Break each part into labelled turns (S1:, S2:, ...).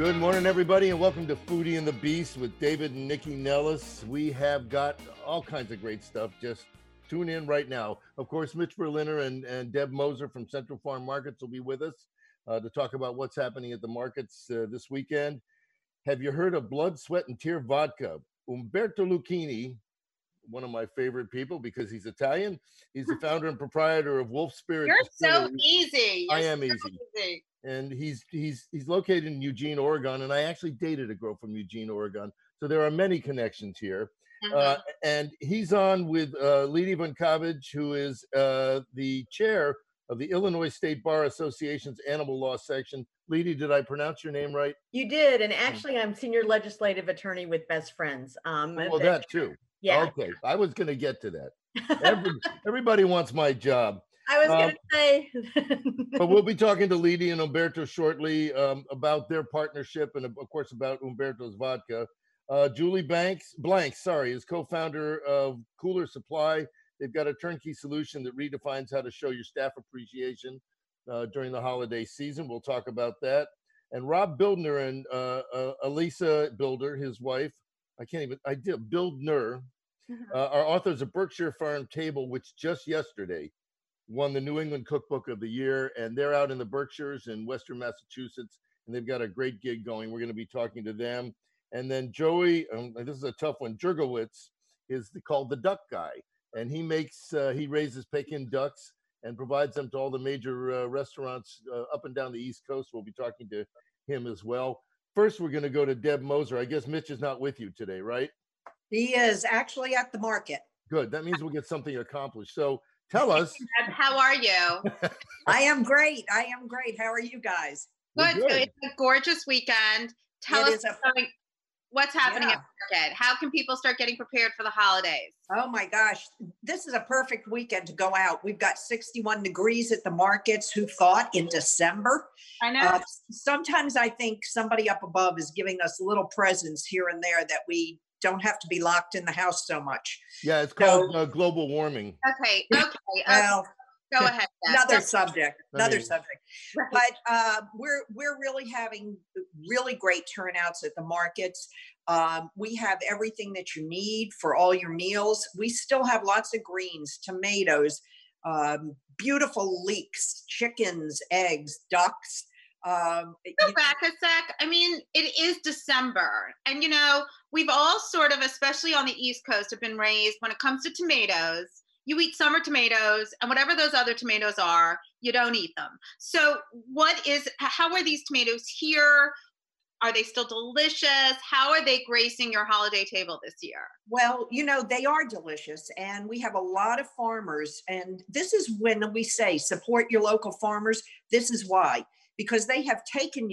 S1: Good morning, everybody, and welcome to Foodie and the Beast with David and Nikki Nellis. We have got all kinds of great stuff. Just tune in right now. Of course, Mitch Berliner and, and Deb Moser from Central Farm Markets will be with us uh, to talk about what's happening at the markets uh, this weekend. Have you heard of Blood, Sweat, and Tear Vodka? Umberto Lucchini, one of my favorite people because he's Italian. He's the founder and proprietor of Wolf Spirit.
S2: You're so easy.
S1: I
S2: You're
S1: am
S2: so
S1: easy.
S2: easy.
S1: And he's he's he's located in Eugene, Oregon, and I actually dated a girl from Eugene, Oregon. So there are many connections here. Uh,
S2: Mhm.
S1: and he's on with uh, Ledy VanKavage, who is uh, the chair of the Illinois State Bar Association's Animal Law Section. Ledy, did I pronounce your name right?
S3: You did, and actually, I'm senior legislative attorney with Best Friends. Um,
S1: Well,
S3: that-
S1: that too.
S3: yeah.
S1: Okay, I was going to get to that. Every, everybody wants my job.
S3: I was
S1: um,
S3: going to say,
S1: but we'll be talking to Ledy and Umberto shortly um, about their partnership and, of course, about Umberto's vodka. Uh, Julie Banks, Blank, sorry, is co-founder of Cooler Supply. They've got a turnkey solution that redefines how to show your staff appreciation uh, during the holiday season. We'll talk about that. And Rob Bildner and uh, uh, Elisa Builder, his wife, I can't even, I did, Bildner, uh, are authors of Berkshire Farm Table, which just yesterday won the New England Cookbook of the Year, and they're out in the Berkshires in Western Massachusetts, and they've got a great gig going. We're going to be talking to them, and then Joey, um, this is a tough one. Jurgowitz is the, called the Duck Guy, and he makes uh, he raises Pekin ducks and provides them to all the major uh, restaurants uh, up and down the East Coast. We'll be talking to him as well. First, we're going to go to Deb Moser. I guess Mitch is not with you today, right?
S4: He is actually at the market.
S1: Good. That means we'll get something accomplished. So tell us.
S2: How are you?
S4: I am great. I am great. How are you guys?
S2: Good.
S1: Good.
S2: it's a gorgeous weekend. Tell
S4: It
S2: us
S4: a-
S2: what's, what's happening
S4: Yeah.
S2: at market. How can people start getting prepared for the holidays?
S4: Oh my gosh, this is a perfect weekend to go out. We've got 61 degrees at the markets. Who thought in December?
S2: I know.
S4: Uh, sometimes I think somebody up above is giving us little presents here and there that we don't have to be locked in the house so much.
S1: Yeah, it's called uh, global warming.
S2: okay. Okay. okay.
S4: Well,
S2: Go ahead. Deb.
S4: another
S2: Go-
S4: subject.
S1: I
S4: Another
S1: mean-
S4: subject.
S2: Right.
S4: but uh, we're we're really having really great turnouts at the markets. Um, we have everything that you need for all your meals. We still have lots of greens, tomatoes, um, beautiful leeks, chickens, eggs, ducks. Um,
S2: go back a sec. I mean, it is December. And, you know, we've all sort of, especially on the East Coast, have been raised when it comes to tomatoes. You eat summer tomatoes, and whatever those other tomatoes are, you don't eat them. So, what is, how are these tomatoes here? Are they still delicious? How are they gracing your holiday table this year?
S4: Well, you know, they are delicious, and we have a lot of farmers. And this is when we say support your local farmers. This is why. Because they have taken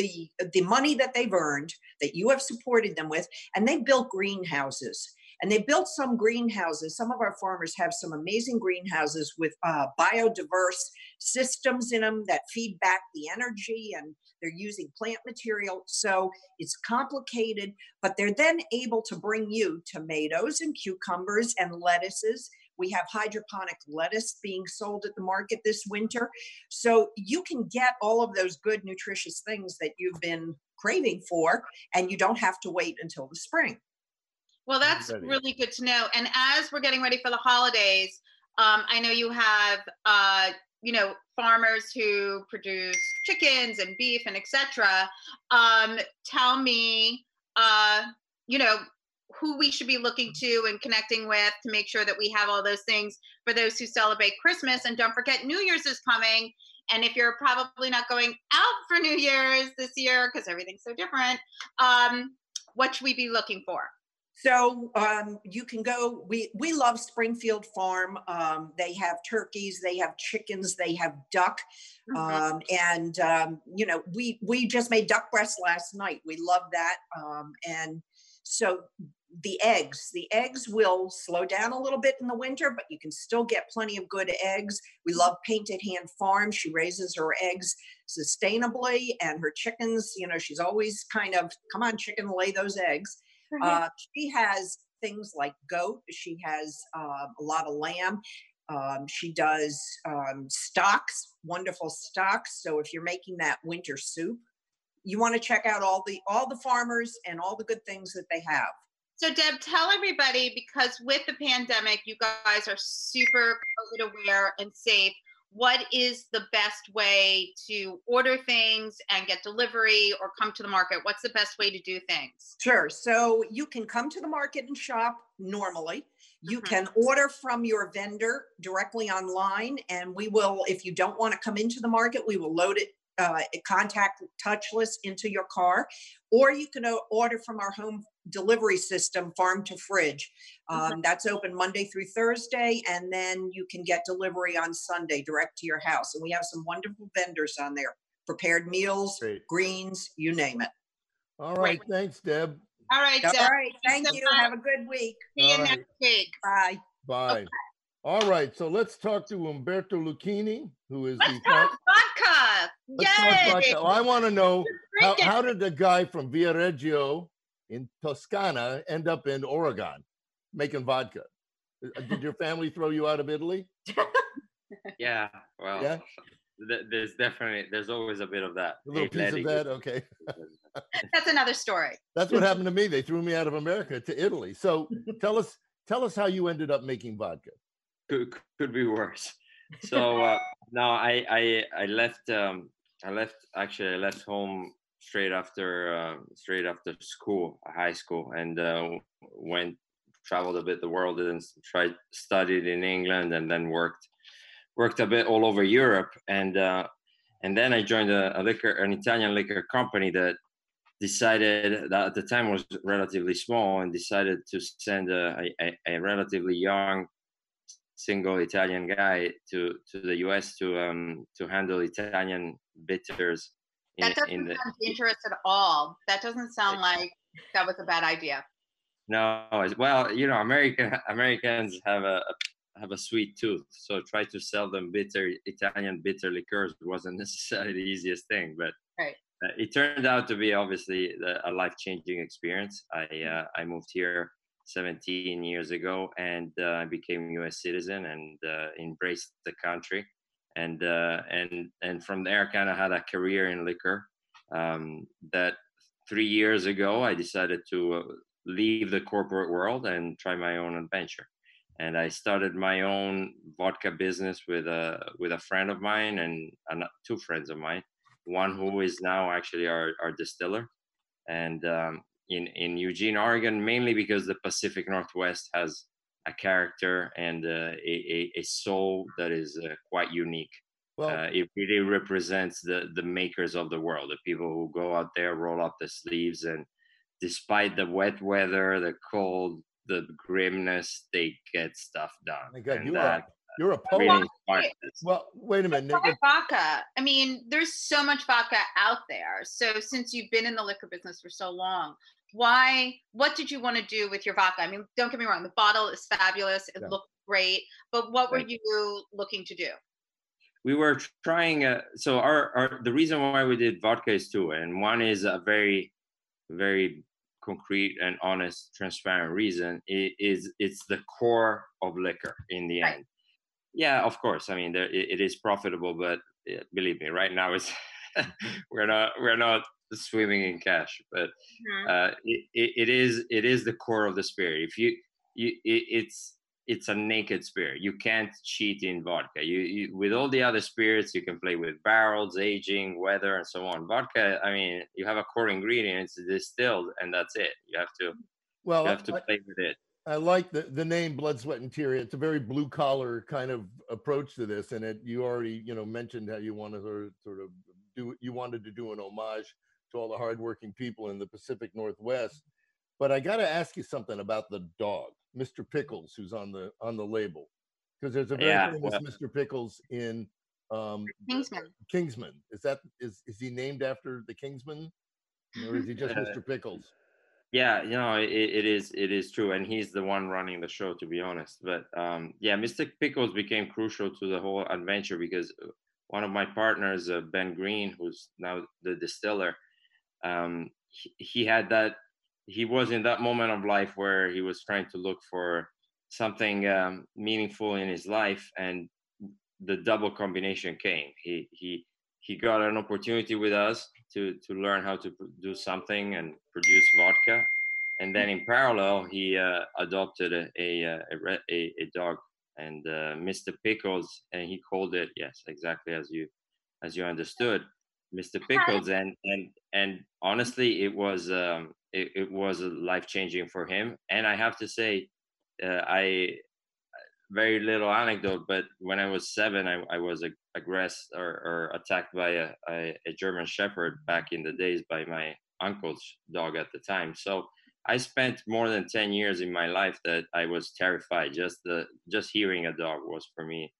S4: the the money that they've earned, that you have supported them with, and they built greenhouses. And they built some greenhouses. Some of our farmers have some amazing greenhouses with uh, biodiverse systems in them that feed back the energy, and they're using plant material. So it's complicated, but they're then able to bring you tomatoes and cucumbers and lettuces. We have hydroponic lettuce being sold at the market this winter. So you can get all of those good, nutritious things that you've been craving for, and you don't have to wait until the spring.
S2: Well, that's really good to know. And as we're getting ready for the holidays, um, I know you have, uh, you know, farmers who produce chickens and beef and etc. Um, tell me, uh, you know, who we should be looking to and connecting with to make sure that we have all those things for those who celebrate Christmas. And don't forget, New Year's is coming. And if you're probably not going out for New Year's this year because everything's so different, um, what should we be looking for?
S4: So um, you can go. We we love Springfield Farm. Um, they have turkeys, they have chickens, they have duck,
S2: Mhm.
S4: um, and um, you know we we just made duck breast last night. We love that, um, and So the eggs, the eggs will slow down a little bit in the winter, but you can still get plenty of good eggs. We love Painted Hand Farm. She raises her eggs sustainably and her chickens, you know, she's always kind of, come on, chicken, lay those eggs. Uh, she has things like goat. She has uh, a lot of lamb. Um, she does um, stocks, wonderful stocks. So if you're making that winter soup, you want to check out all the all the farmers and all the good things that they have.
S2: So Deb, tell everybody because with the pandemic, you guys are super COVID aware and safe. What is the best way to order things and get delivery or come to the market? What's the best way to do things?
S4: Sure. So you can come to the market and shop normally. You
S2: Mhm.
S4: can order from your vendor directly online, and we will, if you don't want to come into the market, we will load it uh, contact touchless into your car, or you can order from our home delivery system, farm to fridge. Um, That's open Monday through Thursday, and then you can get delivery on Sunday direct to your house. And we have some wonderful vendors on there, prepared meals,
S1: Great.
S4: greens, you name it.
S1: All right. Thanks, Deb.
S2: All right,
S4: All
S2: Deb.
S4: right,
S2: thanks
S4: thank
S2: so
S4: you.
S2: much.
S4: Have a good week.
S2: See you
S1: All right.
S2: next week.
S4: Bye.
S1: Bye. All right. So let's talk to Umberto Lucchini, who is
S2: Let's
S1: the.
S2: talk vodka.
S1: Let's talk vodka. Well, I want to know how, how did the guy from Viareggio in Toscana end up in Oregon making vodka? Uh, Did your family throw you out of Italy?
S5: Yeah, well,
S1: Yeah?
S5: th- there's definitely there's always a bit of that.
S1: A little piece of that. Okay.
S2: That's another story.
S1: That's what happened to me. They threw me out of America to Italy. So tell us, tell us how you ended up making vodka.
S5: could could be worse. So uh, no, I I I left um I left actually I left home straight after uh, straight after school, high school, and uh, went traveled a bit the world and tried studied in England and then worked worked a bit all over Europe. And uh, and then I joined a, a liquor an Italian liquor company that decided that at the time was relatively small and decided to send a, a, a relatively young single Italian guy to to the US to um to handle Italian bitters
S2: That doesn't
S5: in the
S2: sound dangerous at all. That doesn't sound like that was a bad idea.
S5: no well you know American Americans have a, have a sweet tooth so try to sell them bitter Italian bitter liqueurs wasn't necessarily the easiest thing but
S2: Right.
S5: uh, it turned out to be obviously the, a life changing experience I uh, I moved here 17 years ago and uh, I became U.S. citizen and uh, embraced the country and uh, and and from there kind of had a career in liquor. Um, that three years ago I decided to uh, leave the corporate world and try my own adventure. And I started my own vodka business with a with a friend of mine and ano- two friends of mine. One who is now actually our, our distiller. And um, in in Eugene, Oregon, mainly because the Pacific Northwest has a character and uh, a, a a soul that is uh, quite unique.
S1: Well,
S5: Uh, it really represents the the makers of the world, the people who go out there, roll up the sleeves, and despite the wet weather, the cold, the grimness, they get stuff done.
S1: my God,
S5: and
S1: you are you're a poet.
S5: really inspires.
S1: Well, wait a minute.
S2: Why vodka? I mean, there's so much vodka out there. So since you've been in the liquor business for so long, why? What did you want to do with your vodka? I mean, don't get me wrong. The bottle is fabulous. It
S1: Yeah.
S2: looks great. But what were you looking to do?
S5: we were trying uh, so our, our the reason why we did vodka is two and one is a very very concrete and honest transparent reason it is it's the core of liquor in the
S2: Right.
S5: end yeah of course i mean there, it, it is profitable but believe me right now it's we're not we're not swimming in cash but
S2: Mhm.
S5: uh, it, it, it is it is the core of the spirit. If you you it, it's it's a naked spirit. You can't cheat in vodka. You, you with all the other spirits, you can play with barrels, aging, weather, and so on. Vodka, I mean, you have a core ingredient. It's distilled, and that's it. You have to
S1: Well,
S5: you have to
S1: I,
S5: play with it.
S1: I like the, the name Blood, Sweat, and Tear. It's a very blue collar kind of approach to this, and it you already you know mentioned how you want to sort of, sort of do you wanted to do an homage to all the hardworking people in the Pacific Northwest. But I got to ask you something about the dog, Mr. Pickles, who's on the on the label, because there's a very
S5: Yeah,
S1: famous
S5: well-
S1: Mr. Pickles in um,
S2: Kingsman.
S1: Kingsman. Is that is is he named after the Kingsman, or is he just
S5: Uh,
S1: Mr. Pickles?
S5: yeah you know it, it is it is true and he's the one running the show to be honest but um, yeah mr pickles became crucial to the whole adventure because uh, one of my partners uh, ben green who's now the distiller um, he, he had that he was in that moment of life where he was trying to look for something um, meaningful in his life and the double combination came. He he he got an opportunity with us to to learn how to do something and produce vodka. And then in parallel he uh, adopted a a, uh, a, a dog and uh, mr pickles and he called it yes exactly as you as you understood mr pickles and and and honestly it was um it, it was life changing for him and i have to say uh, i very little anecdote, but when I was seven, I, I was aggressed or, or attacked by a, a, a, German Shepherd back in the days by my uncle's dog at the time. So I spent more than 10 years in my life that I was terrified. Just the just hearing a dog was for me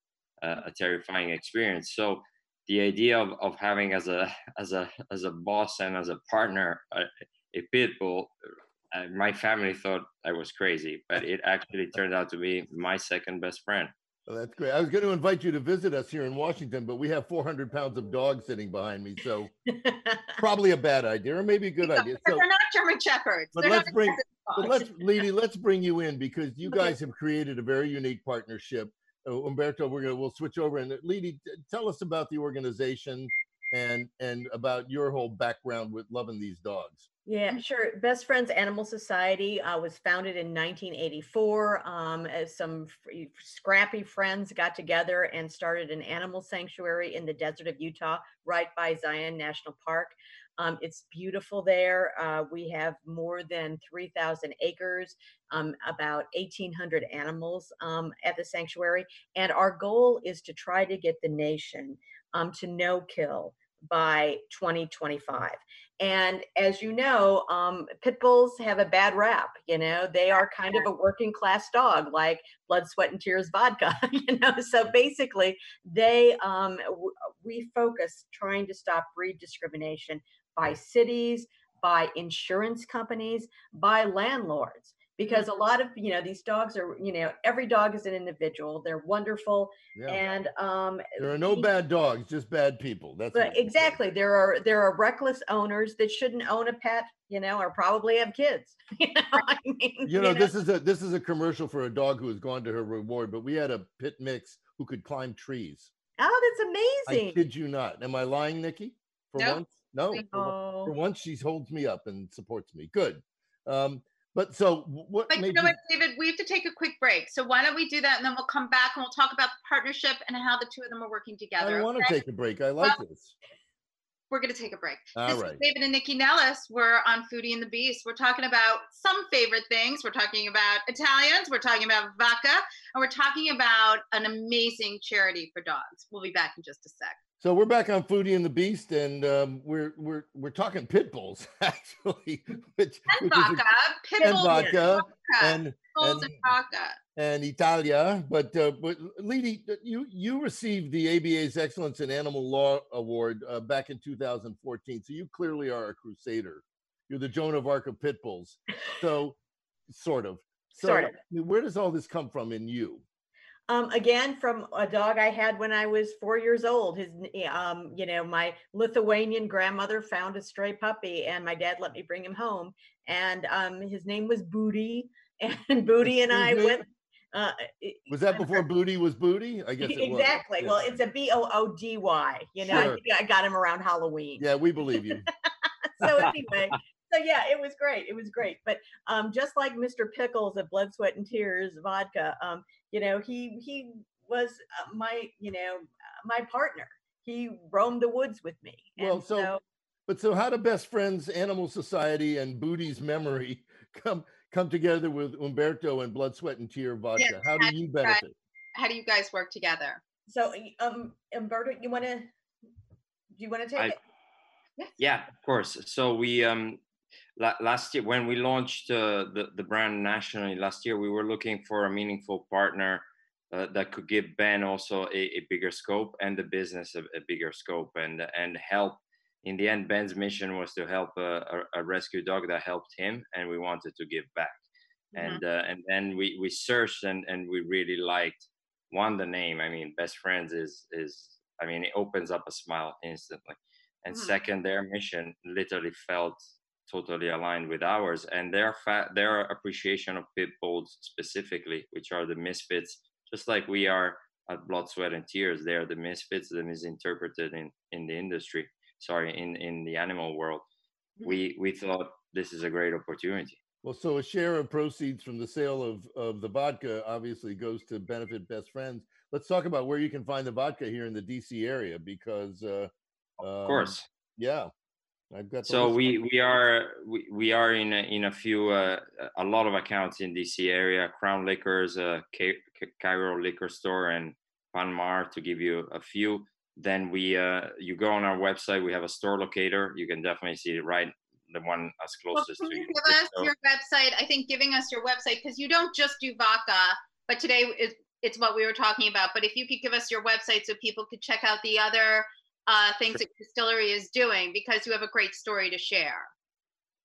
S5: uh, a terrifying experience. So the idea of, of having as a as a as a boss and as a partner a, a pit bull uh, my family thought I was crazy, but it actually turned out to be my second best friend.
S1: Well, that's great. I was going to invite you to visit us here in Washington, but we have 400 pounds of dogs sitting behind me, so probably a bad idea, or maybe a good idea.
S2: So, they're not German shepherds.
S1: But they're let's bring, but let's, Ledy, let's bring you in because you guys have created a very unique partnership. Uh, Umberto, we're gonna we'll switch over and Ledy, tell us about the organization and and about your whole background with loving these dogs.
S3: Yeah, sure. Best Friends Animal Society uh, was founded in 1984. Um, as some scrappy friends got together and started an animal sanctuary in the desert of Utah, right by Zion National Park. Um, it's beautiful there. Uh, we have more than 3,000 acres, um, about 1,800 animals um, at the sanctuary. And our goal is to try to get the nation um, to no kill by 2025. And as you know, um, pit bulls have a bad rap. You know, they are kind of a working class dog, like blood, sweat, and tears vodka. You know, so basically, they um, w- we focus trying to stop breed discrimination by cities, by insurance companies, by landlords. Because a lot of you know these dogs are you know every dog is an individual. They're wonderful. Yeah. and um
S1: there are no bad dogs just bad people. That's
S3: exactly there are there are reckless owners that shouldn't own a pet you know or probably have kids. You know I
S1: mean, you, you know, know, this is a this is a commercial for a dog who has gone to her reward but we had a pit mix who could climb trees.
S3: Oh that's amazing.
S1: i kid you not. Am i lying nikki? For
S2: nope.
S1: once no for, for once she holds me up and supports me good um but so what?
S2: But you know what, David? We have to take a quick break. So why don't we do that, and then we'll come back and we'll talk about the partnership and how the two of them are working together.
S1: I want to take a break. I like well, this.
S2: We're going to take a break.
S1: All
S2: this
S1: right.
S2: David and Nikki Nellis. We're on Foodie and the Beast. We're talking about some favorite things. We're talking about Italians. We're talking about vodka, and we're talking about an amazing charity for dogs. We'll be back in just a sec.
S1: So we're back on Foodie and the Beast, and um, we're we're we're talking pit bulls actually,
S2: which, and which vodka, a, pit
S1: and vodka, and
S2: and, and vodka,
S1: and Italia. But uh, but Ledy, you you received the ABA's Excellence in Animal Law Award uh, back in 2014, so you clearly are a crusader. You're the Joan of Arc of pit bulls, so sort of. So
S3: sort of.
S1: where does all this come from in you?
S3: Um, again, from a dog I had when I was four years old. His, um, you know, my Lithuanian grandmother found a stray puppy, and my dad let me bring him home. And um, his name was Booty, and Booty and I went. Uh,
S1: was that before Booty was Booty? I guess
S3: exactly.
S1: Yeah.
S3: Well, it's a B O O D Y. You know, sure. I, I got him around Halloween.
S1: Yeah, we believe you.
S3: so anyway, so yeah, it was great. It was great. But um, just like Mr. Pickles of Blood, Sweat, and Tears vodka, um, you know, he he was uh, my you know my partner. He roamed the woods with me.
S1: well, so, so, but so how do best friends, Animal Society, and Booty's memory come come together with Umberto and Blood, Sweat, and Tear vodka? Yes, how do you benefit?
S2: How do you guys work together?
S3: So, um, Umberto, you want to? Do you want to take I, it?
S5: Yes. Yeah, of course. So we um last year when we launched uh, the, the brand nationally last year we were looking for a meaningful partner uh, that could give ben also a, a, bigger scope and the business a, a, bigger scope and and help in the end, Ben's mission was to help a, a, rescue dog that helped him, and we wanted to give back. Mm-hmm. And uh, and then we we searched and and we really liked one the name. I mean, best friends is is I mean it opens up a smile instantly. And mm-hmm. second, their mission literally felt totally aligned with ours, and their fa- their appreciation of pit bulls specifically, which are the misfits, just like we are at Blood, Sweat, and Tears. They are the misfits, the misinterpreted in in the industry sorry in in the animal world mm-hmm. we we thought this is a great opportunity
S1: well so a share of proceeds from the sale of of the vodka obviously goes to benefit best friends let's talk about where you can find the vodka here in the dc area because uh
S5: of um, course
S1: yeah I've got
S5: so we we are we, we are in a, in a few uh, a lot of accounts in DC area Crown Liquors uh Cairo liquor store and Panmar to give you a few. Then we uh, you go on our website we have a store locator. You can definitely see it right the one as closest well,
S2: to you give us so, your website? I think giving us your website because you don't just do vodka but today is it's what we were talking about. But if you could give us your website so people could check out the other uh, things that distillery is doing because you have a great story to share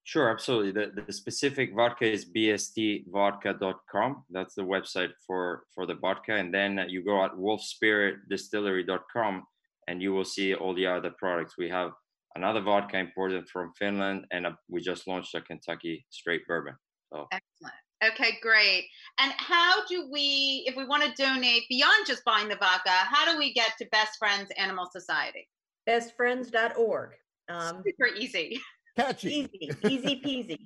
S5: Sure, absolutely. The, the specific vodka is bstvodka.com. That's the website for, for the vodka. And then you go at wolfspiritdistillery.com and you will see all the other products. We have another vodka imported from Finland, and we just launched a Kentucky straight bourbon.
S2: So. Excellent. Okay, great. And how do we, if we want to donate beyond just buying the vodka, how do we get to Best Friends Animal Society?
S3: Bestfriends.org.
S2: Um, Super easy.
S1: Catchy.
S3: Easy, easy peasy.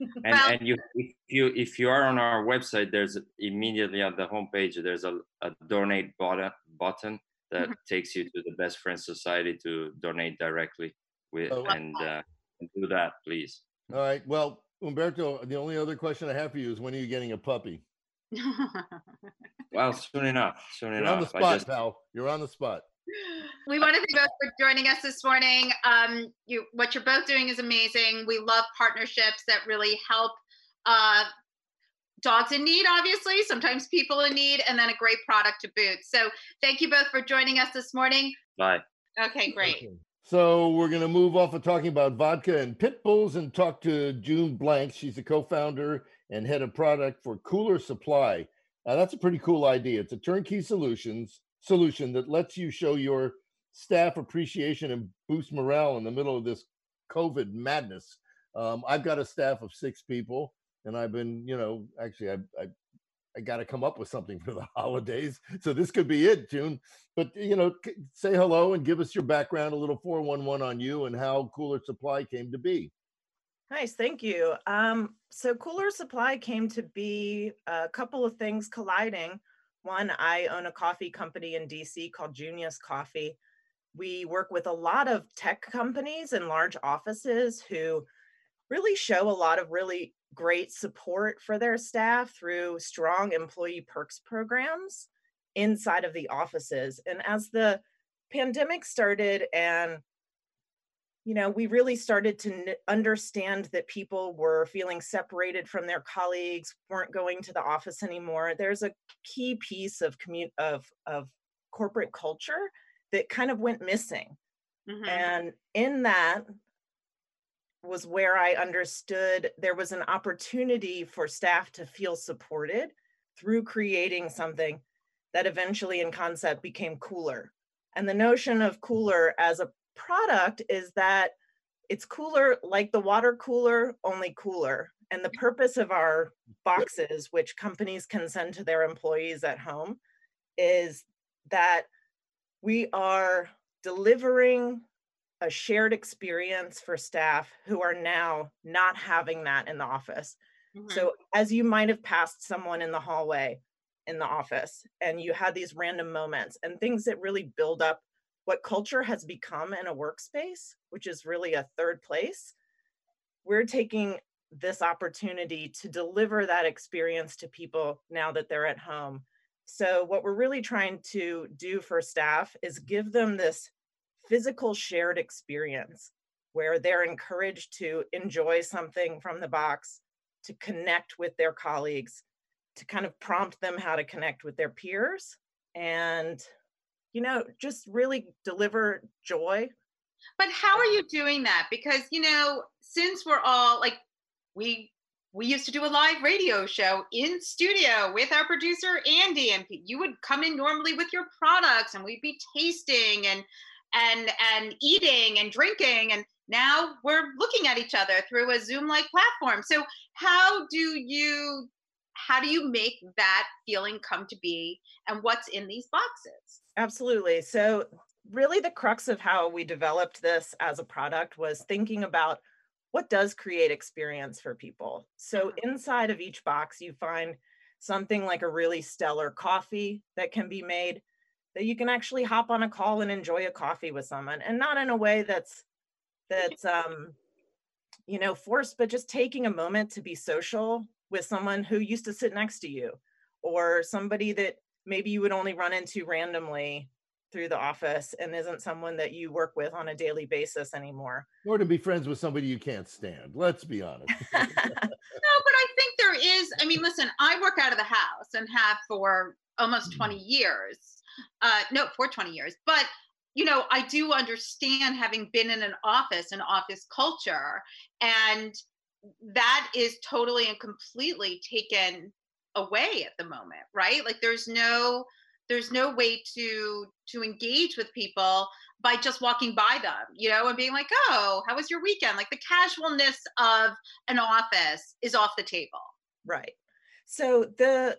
S5: and, well, and you if you if you are on our website there's immediately at the homepage there's a, a donate button button that mm-hmm. takes you to the Best Friends Society to donate directly with oh. and uh, do that, please.
S1: All right. Well, Umberto, the only other question I have for you is when are you getting a puppy?
S5: well, soon enough. Soon
S1: You're
S5: enough.
S1: on the spot, just... pal. You're on the spot.
S2: We want to thank you both for joining us this morning. Um, you, what you're both doing is amazing. We love partnerships that really help uh, dogs in need, obviously, sometimes people in need, and then a great product to boot. So thank you both for joining us this morning.
S5: Bye.
S2: Okay, great.
S1: So we're going to move off of talking about vodka and pit bulls and talk to June Blank. She's a co-founder and head of product for Cooler Supply. Now that's a pretty cool idea. It's a turnkey solutions solution that lets you show your staff appreciation and boost morale in the middle of this COVID madness. Um, I've got a staff of six people and I've been, you know, actually, I, I, I got to come up with something for the holidays. So this could be it, June. But you know, say hello and give us your background, a little four one one on you and how Cooler Supply came to be.
S6: Nice, thank you. Um, so Cooler Supply came to be a couple of things colliding. One, I own a coffee company in DC called Junius Coffee. We work with a lot of tech companies and large offices who really show a lot of really great support for their staff through strong employee perks programs inside of the offices. And as the pandemic started and you know, we really started to understand that people were feeling separated from their colleagues, weren't going to the office anymore. There's a key piece of commu- of of corporate culture that kind of went missing. Mm-hmm. And in that, was where I understood there was an opportunity for staff to feel supported through creating something that eventually in concept became cooler. And the notion of cooler as a product is that it's cooler like the water cooler, only cooler. And the purpose of our boxes, which companies can send to their employees at home, is that we are delivering a shared experience for staff who are now not having that in the office. Mm-hmm. So, as you might have passed someone in the hallway in the office and you had these random moments and things that really build up what culture has become in a workspace, which is really a third place, we're taking this opportunity to deliver that experience to people now that they're at home. So, what we're really trying to do for staff is give them this physical shared experience where they're encouraged to enjoy something from the box, to connect with their colleagues, to kind of prompt them how to connect with their peers, and, you know, just really deliver joy
S2: But how are uh, you doing that? Because you know, since we're all like we we used to do a live radio show in studio with our producer Andy, and you would come in normally with your products, and we'd be tasting and and and eating and drinking, and now we're looking at each other through a Zoom-like platform. So how do you how do you make that feeling come to be, and what's in these boxes?
S6: Absolutely. So really, the crux of how we developed this as a product was thinking about what does create experience for people. So
S2: Mm-hmm.
S6: inside of each box, you find something like a really stellar coffee that can be made that you can actually hop on a call and enjoy a coffee with someone and not in a way that's that's um you know forced but just taking a moment to be social with someone who used to sit next to you or somebody that maybe you would only run into randomly through the office and isn't someone that you work with on a daily basis anymore
S1: Or to be friends with somebody you can't stand. Let's be honest.
S2: No, but I think there is. I mean, listen, I work out of the house and have for almost 20 years. Uh, no, for 20 years. But, you know, I do understand having been in an office, an office culture, and that is totally and completely taken away at the moment, right? Like there's no there's no way to to engage with people by just walking by them, you know, and being like, "Oh, how was your weekend?" Like the casualness of an office is off the table.
S6: Right. So the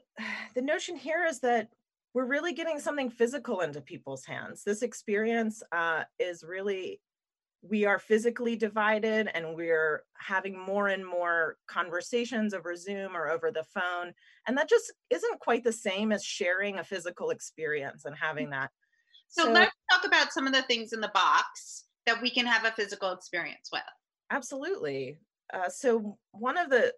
S6: the notion here is that we're really getting something physical into people's hands. This experience uh, is really we are physically divided and we're having more and more conversations over Zoom or over the phone. And that just isn't quite the same as sharing a physical experience and having that.
S2: So, let's talk about some of the things in the box that we can have a physical experience with.
S6: Absolutely. Uh, so one of the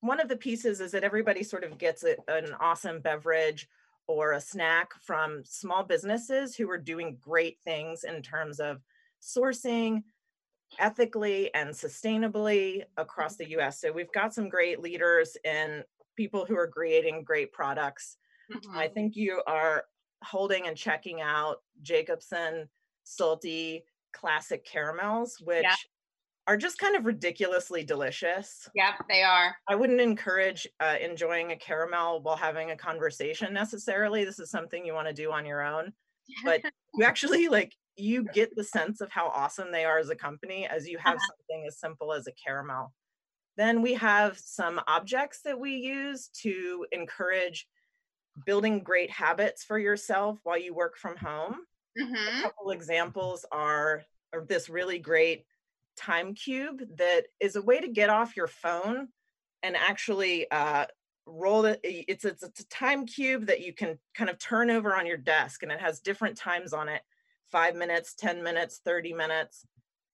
S6: one of the pieces is that everybody sort of gets a, an awesome beverage or a snack from small businesses who are doing great things in terms of sourcing ethically and sustainably across the US. So we've got some great leaders and people who are creating great products. I
S2: Mhm.
S6: think you are holding and checking out Jacobsen salty classic caramels, which are just kind of ridiculously delicious.
S2: Yep, they are.
S6: I wouldn't encourage uh, enjoying a caramel while having a conversation necessarily. This is something you want to do on your own. But you actually like you get the sense of how awesome they are as a company as you have
S2: Uh-huh.
S6: something as simple as a caramel. Then we have some objects that we use to encourage building great habits for yourself while you work from home. A
S2: Mhm.
S6: couple examples are, are this really great time cube that is a way to get off your phone and actually uh, roll it. It's, it's it's a time cube that you can kind of turn over on your desk, and it has different times on it: five minutes, ten minutes, thirty minutes.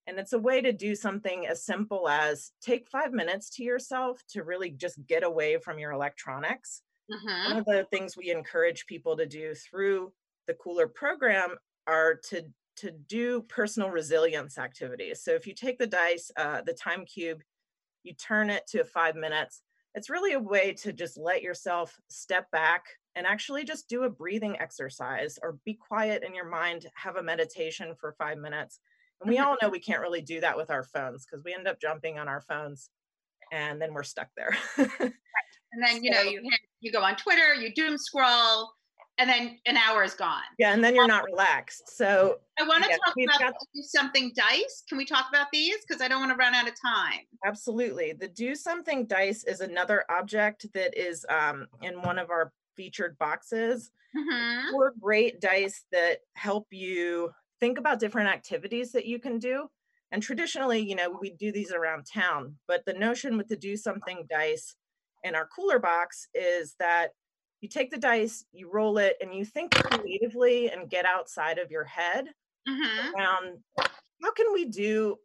S6: And it's a way to do something as simple as take five minutes to yourself to really just get away from your electronics
S2: Mhm.
S6: one of the things we encourage people to do through the cooler program are to to do personal resilience activities. So if you take the dice uh, the time cube you turn it to five minutes it's really a way to just let yourself step back and actually just do a breathing exercise or be quiet in your mind have a meditation for five minutes. And we
S2: Mhm.
S6: all know we can't really do that with our phones because we end up jumping on our phones and then we're stuck there.
S2: And then you know you you go on Twitter, you doom scroll, and then an hour is gone.
S6: Yeah, and then you're not relaxed. So
S2: I want to
S6: Yeah,
S2: talk about
S6: got-
S2: do something dice. Can we talk about these? Because I don't want to run out of time.
S6: absolutely, the do something dice is another object that is um, in one of our featured boxes.
S2: Mhm.
S6: Four great dice that help you think about different activities that you can do. And traditionally, you know, we do these around town, but the notion with the do something dice in our cooler box is that you take the dice, you roll it, and you think creatively and get outside of your head
S2: Mhm.
S6: around how can we do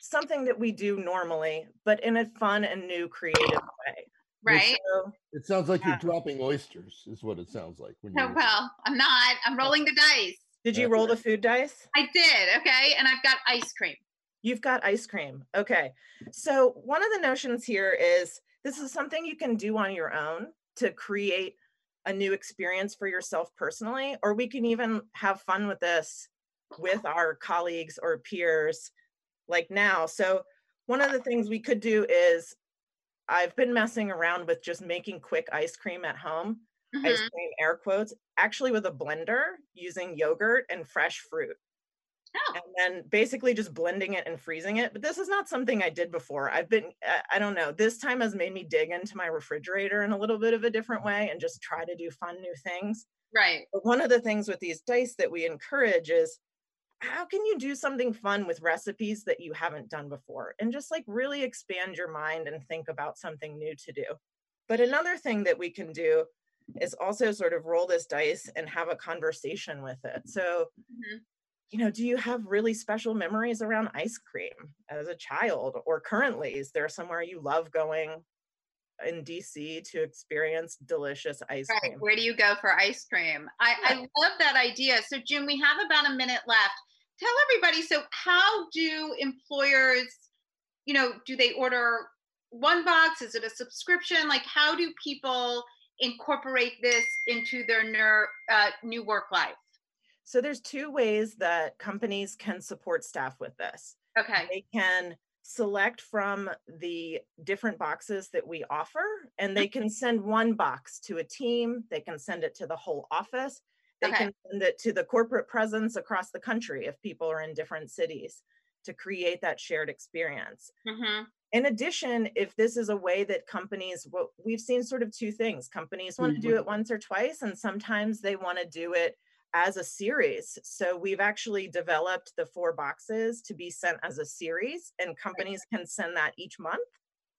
S6: something that we do normally, but in a fun and new creative way.
S2: Right.
S6: So,
S1: It sounds like
S6: Yeah.
S1: you're dropping oysters, is what it sounds like. When
S2: Oh, well, I'm not. I'm rolling the dice.
S6: did you roll the food dice?
S2: I did. Okay. And I've got ice cream.
S6: You've got ice cream. Okay. So, one of the notions here is this is something you can do on your own to create a new experience for yourself personally, or we can even have fun with this with our colleagues or peers like now. So one of the things we could do is I've been messing around with just making quick ice cream at home. Mm-hmm. Ice cream air quotes, actually with a blender using yogurt and fresh fruit. And then basically just blending it and freezing it. But this is not something I did before. I've been, I don't know, this time has made me dig into my refrigerator in a little bit of a different way and just try to do fun new things.
S2: Right.
S6: But one of the things with these dice that we encourage is how can you do something fun with recipes that you haven't done before and just like really expand your mind and think about something new to do. But another thing that we can do is also sort of roll this dice and have a conversation with it. So, mm-hmm. You know, do you have really special memories around ice cream as a child or currently? Is there somewhere you love going in DC to experience delicious ice right. cream?
S2: Where do you go for ice cream? I, I love that idea. So, June, we have about a minute left tell everybody so how do employers you know do they order one box is it a subscription like how do people incorporate this into their ner- uh, new work life
S6: so there's two ways that companies can support staff with this
S2: okay
S6: they can select from the different boxes that we offer and they can send one box to a team they can send it to the whole office they okay. can send it to the corporate presence across the country if people are in different cities to create that shared experience. Mm-hmm. In addition, if this is a way that companies, well, we've seen sort of two things. Companies want to do mm-hmm. it once or twice, and sometimes they want to do it as a series. So we've actually developed the four boxes to be sent as a series, and companies can send that each month,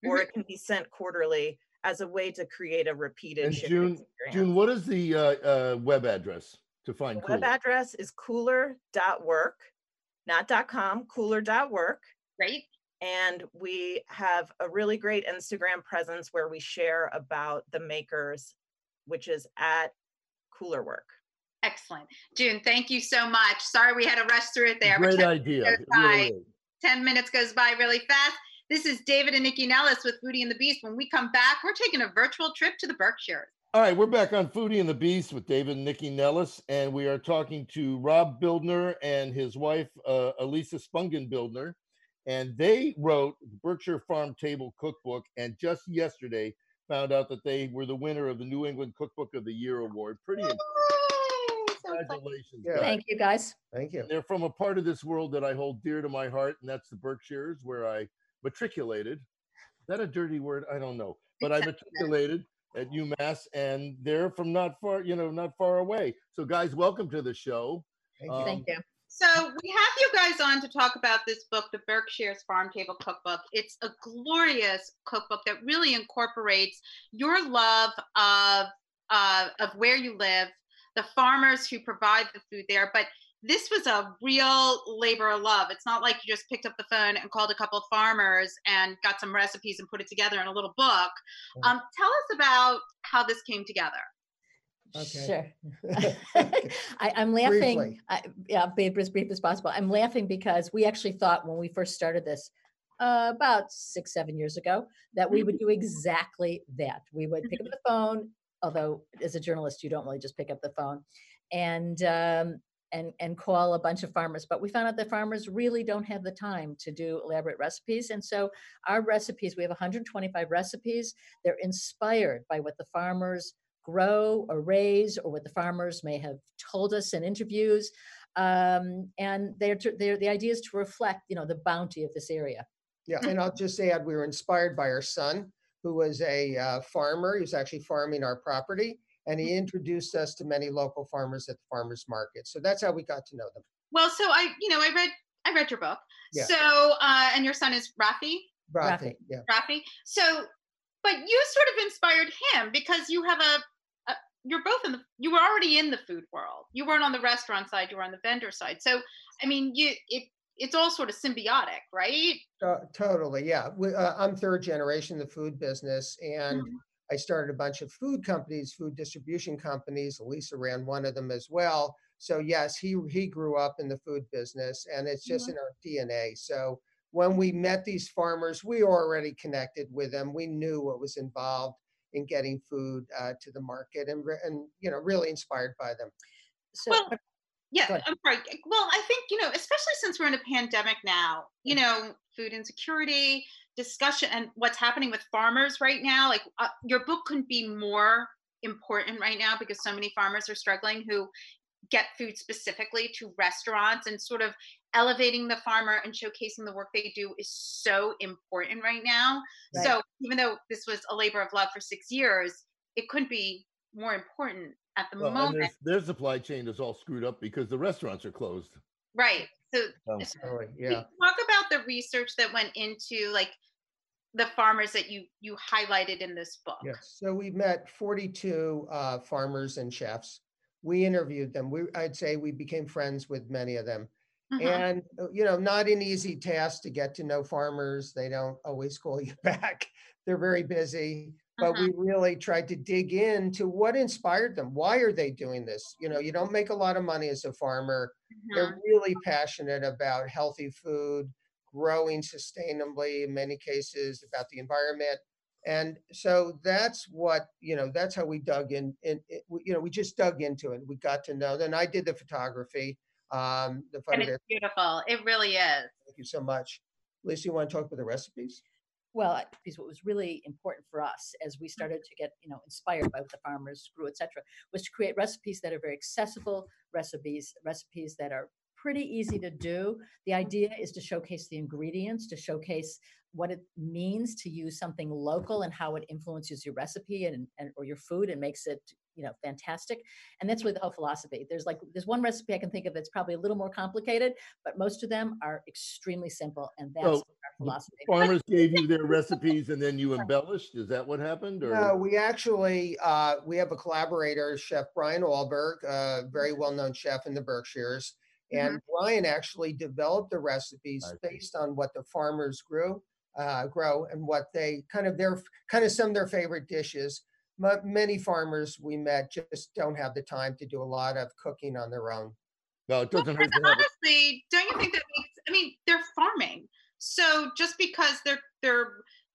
S6: or mm-hmm. it can be sent quarterly as a way to create a repeated.
S1: And June, experience. June, what is the uh, uh, web address to find?
S6: The web address is cooler.work, not .com, cooler.work.
S2: Great.
S6: And we have a really great Instagram presence where we share about the makers, which is at Cooler Work.
S2: Excellent. June, thank you so much. Sorry we had to rush through it there.
S1: Great idea.
S2: Really 10 minutes goes by really fast. This is David and Nikki Nellis with Foodie and the Beast. When we come back, we're taking a virtual trip to the Berkshires.
S1: All right, we're back on Foodie and the Beast with David and Nikki Nellis, and we are talking to Rob Bildner and his wife, uh, Elisa Spungen Bildner. And they wrote the Berkshire Farm Table Cookbook, and just yesterday found out that they were the winner of the New England Cookbook of the Year award. Pretty Congratulations.
S7: Yeah. Thank you, guys.
S1: Thank you. They're from a part of this world that I hold dear to my heart, and that's the Berkshires, where I matriculated. Is that a dirty word? I don't know. But I matriculated at UMass, and they're from not far, you know, not far away. So, guys, welcome to the show.
S7: Thank you. Um, Thank you.
S2: So we have you guys on to talk about this book, the Berkshire's Farm Table Cookbook. It's a glorious cookbook that really incorporates your love of uh, of where you live, the farmers who provide the food there, but this was a real labor of love. It's not like you just picked up the phone and called a couple of farmers and got some recipes and put it together in a little book. Um, tell us about how this came together.
S7: Okay. Sure. I, am laughing. I, yeah, be as brief as possible. I'm laughing because we actually thought when we first started this uh, about six, seven years ago that we would do exactly that. We would pick up the phone, although as a journalist, you don't really just pick up the phone, and um, and and call a bunch of farmers but we found out that farmers really don't have the time to do elaborate recipes. And so our recipes we have 125 recipes. They're inspired by what the farmers grow or raise or what the farmers may have told us in interviews. Um, and they're, they're the idea is to reflect you know the bounty of this area.
S8: Yeah and i'll just add we were inspired by our son who was a uh, farmer he was actually farming our property and he introduced us to many local farmers at the farmers market. So that's how we got to know them.
S2: Well, so I, you know, I read I read your book. Yeah. So uh, and your son is Rafi.
S8: Rafi, yeah.
S2: Rafi. So, but you sort of inspired him because you have a, a, you're both in the you were already in the food world. You weren't on the restaurant side. You were on the vendor side. So, I mean, you it it's all sort of symbiotic, right?
S8: Uh, totally, yeah. We, uh, I'm third generation in the food business, and mm-hmm. I started a bunch of food companies, food distribution companies. Lisa ran one of them as well. So yes, he he grew up in the food business, and it's just in our DNA. So when we met these farmers, we already connected with them. We knew what was involved in getting food uh, to the market, and and you know really inspired by them.
S2: So. Well, yeah, I'm sorry. Well, I think, you know, especially since we're in a pandemic now, you know, food insecurity, discussion, and what's happening with farmers right now, like uh, your book couldn't be more important right now because so many farmers are struggling who get food specifically to restaurants and sort of elevating the farmer and showcasing the work they do is so important right now. Right. So even though this was a labor of love for six years, it couldn't be more important at the well, moment.
S1: Their, their supply chain is all screwed up because the restaurants are closed.
S2: Right. So,
S8: oh, sorry. yeah.
S2: Talk about the research that went into like the farmers that you you highlighted in this book.
S8: Yes. So we met 42 uh, farmers and chefs. We interviewed them. We I'd say we became friends with many of them. Mm-hmm. And you know, not an easy task to get to know farmers. They don't always call you back. They're very busy but uh-huh. we really tried to dig into what inspired them. Why are they doing this? You know you don't make a lot of money as a farmer. Uh-huh. they're really passionate about healthy food growing sustainably in many cases about the environment. And so that's what you know that's how we dug in and you know we just dug into it. We got to know then i did the photography um the
S2: and it's beautiful. It really is.
S8: Thank you so much. Lisa you want to talk about the recipes
S7: well, because what was really important for us as we mm. started to get, you know, inspired by what the farmers grew, et cetera, was to create recipes that are very accessible recipes, recipes that are pretty easy to do. The idea is to showcase the ingredients, to showcase what it means to use something local and how it influences your recipe and, and or your food and makes it you know fantastic and that's really the whole philosophy. There's like there's one recipe i can think of that's probably a little more complicated but most of them are extremely simple and that's so, our philosophy
S1: farmers gave you their recipes and then you embellished? Is that what happened
S8: or? no we actually uh, we have a collaborator chef brian alberg a very well-known chef in the berkshires and mm-hmm. brian actually developed the recipes based on what the farmers grew uh, grow and what they kind of their kind of some of their favorite dishes many farmers we met just don't have the time to do a lot of cooking on their own.
S1: No, it doesn't
S2: well, honestly, don't you think that makes, I mean, they're farming. So just because they're they're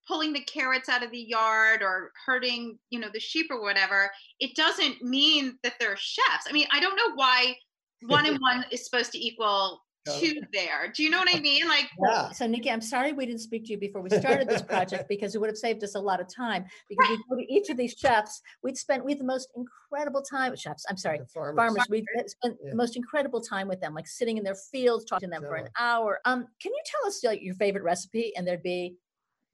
S2: pulling the carrots out of the yard or herding, you know, the sheep or whatever, it doesn't mean that they're chefs. I mean, I don't know why one and one is supposed to equal two there. Do you know what I mean? Like,
S7: yeah. So, Nycci, I'm sorry we didn't speak to you before we started this project because it would have saved us a lot of time. Because we go to each of these chefs, we'd spent we had the most incredible time with chefs. I'm sorry, farmers. farmers. We spent yeah. the most incredible time with them, like sitting in their fields, talking to them for an hour. Um, can you tell us like, your favorite recipe? And there'd be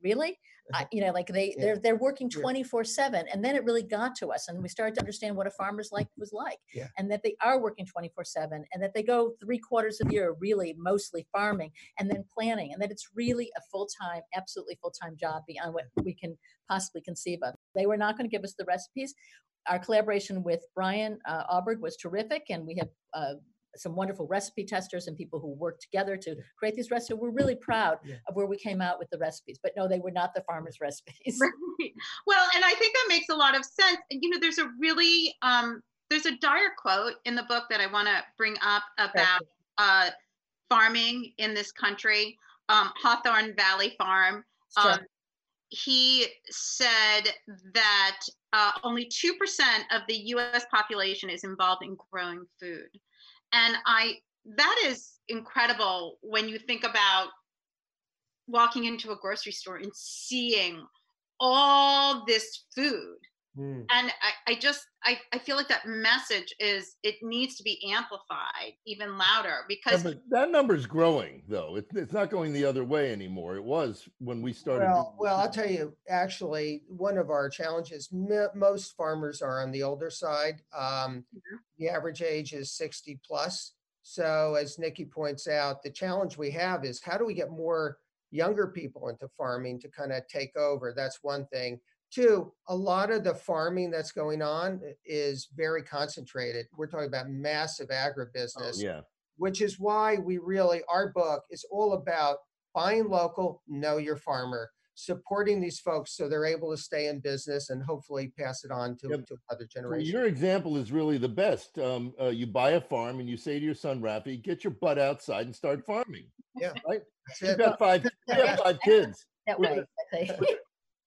S7: really? You know like they yeah. they're they're working 24 7 and then it really got to us and we started to understand what a farmer's life was like
S8: yeah.
S7: and that they are working 24 7 and that they go three quarters of the year really mostly farming and then planning and that it's really a full-time absolutely full-time job beyond what we can possibly conceive of. They were not going to give us the recipes. Our collaboration with brian uh, Alberg was terrific and we have uh, some wonderful recipe testers and people who worked together to create these recipes. We're really proud yeah. of where we came out with the recipes, but no, they were not the farmers' recipes.
S2: Right. Well, and I think that makes a lot of sense. You know, there's a really um, there's a dire quote in the book that I want to bring up about uh, farming in this country. Um, Hawthorne Valley Farm. Sure. Um, he said that uh, only 2% of the US population is involved in growing food. And I that is incredible when you think about walking into a grocery store and seeing all this food. Mm. And I, I just I, I feel like that message is it needs to be amplified even louder because
S1: yeah, that number is growing though. It, it's not going the other way anymore. It was when we started.
S8: Well, well, I'll tell you. Actually, one of our challenges. M- most farmers are on the older side. Um, mm-hmm. The average age is sixty plus. So, as Nycci points out, the challenge we have is how do we get more younger people into farming to kind of take over? That's one thing. Two, a lot of the farming that's going on is very concentrated. We're talking about massive oh, agribusiness.
S1: Oh, yeah.
S8: Which is why we really, our book is all about buying local, know your farmer, supporting these folks so they're able to stay in business and hopefully pass it on to, yep. to other generations.
S1: Well, your example is really the best. Um, uh, you buy a farm and you say to your son, Rafi, get your butt outside and start farming.
S8: Yeah.
S1: Right? You've got five, you have five kids.
S7: That way,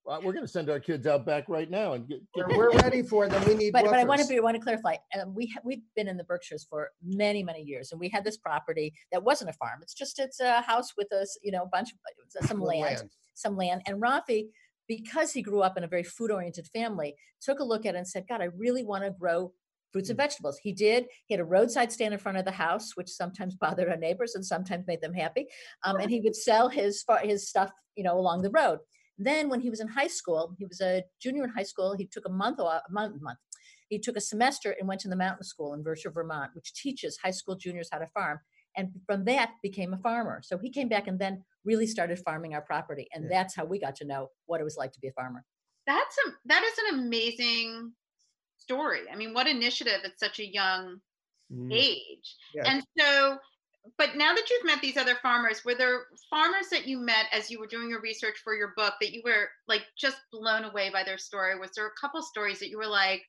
S1: Well, we're going to send our kids out back right now and get. get
S8: We're, we're ready for them. We need
S7: But, but I want to
S8: woofers.
S7: be, want to clarify, um, we, ha- we've been in the Berkshires for many, many years and we had this property that wasn't a farm. It's just, it's a house with a, s- you know, a bunch of, uh, some land,
S8: land.
S7: some land. And Rafi, because he grew up in a very food oriented family, took a look at it and said, God, I really want to grow fruits and vegetables. He did. He had a roadside stand in front of the house, which sometimes bothered our neighbors and sometimes made them happy. Um, and he would sell his fa- his stuff, you know, along the road. Then when he was in high school, he was a junior in high school. He took a month off, a month, month. He took a semester and went to the mountain school in Vershire, Vermont, which teaches high school juniors how to farm. And from that became a farmer. So he came back and then really started farming our property. And
S8: Yeah.
S7: that's how we got to know what it was like to be a farmer.
S2: That's a that is an amazing story. I mean, what initiative at such a young
S8: Mm,
S2: age.
S8: yeah.
S2: And so, but now that you've met these other farmers, were there farmers that you met as you were doing your research for your book that you were like just blown away by their story? Was there a couple stories that you were like,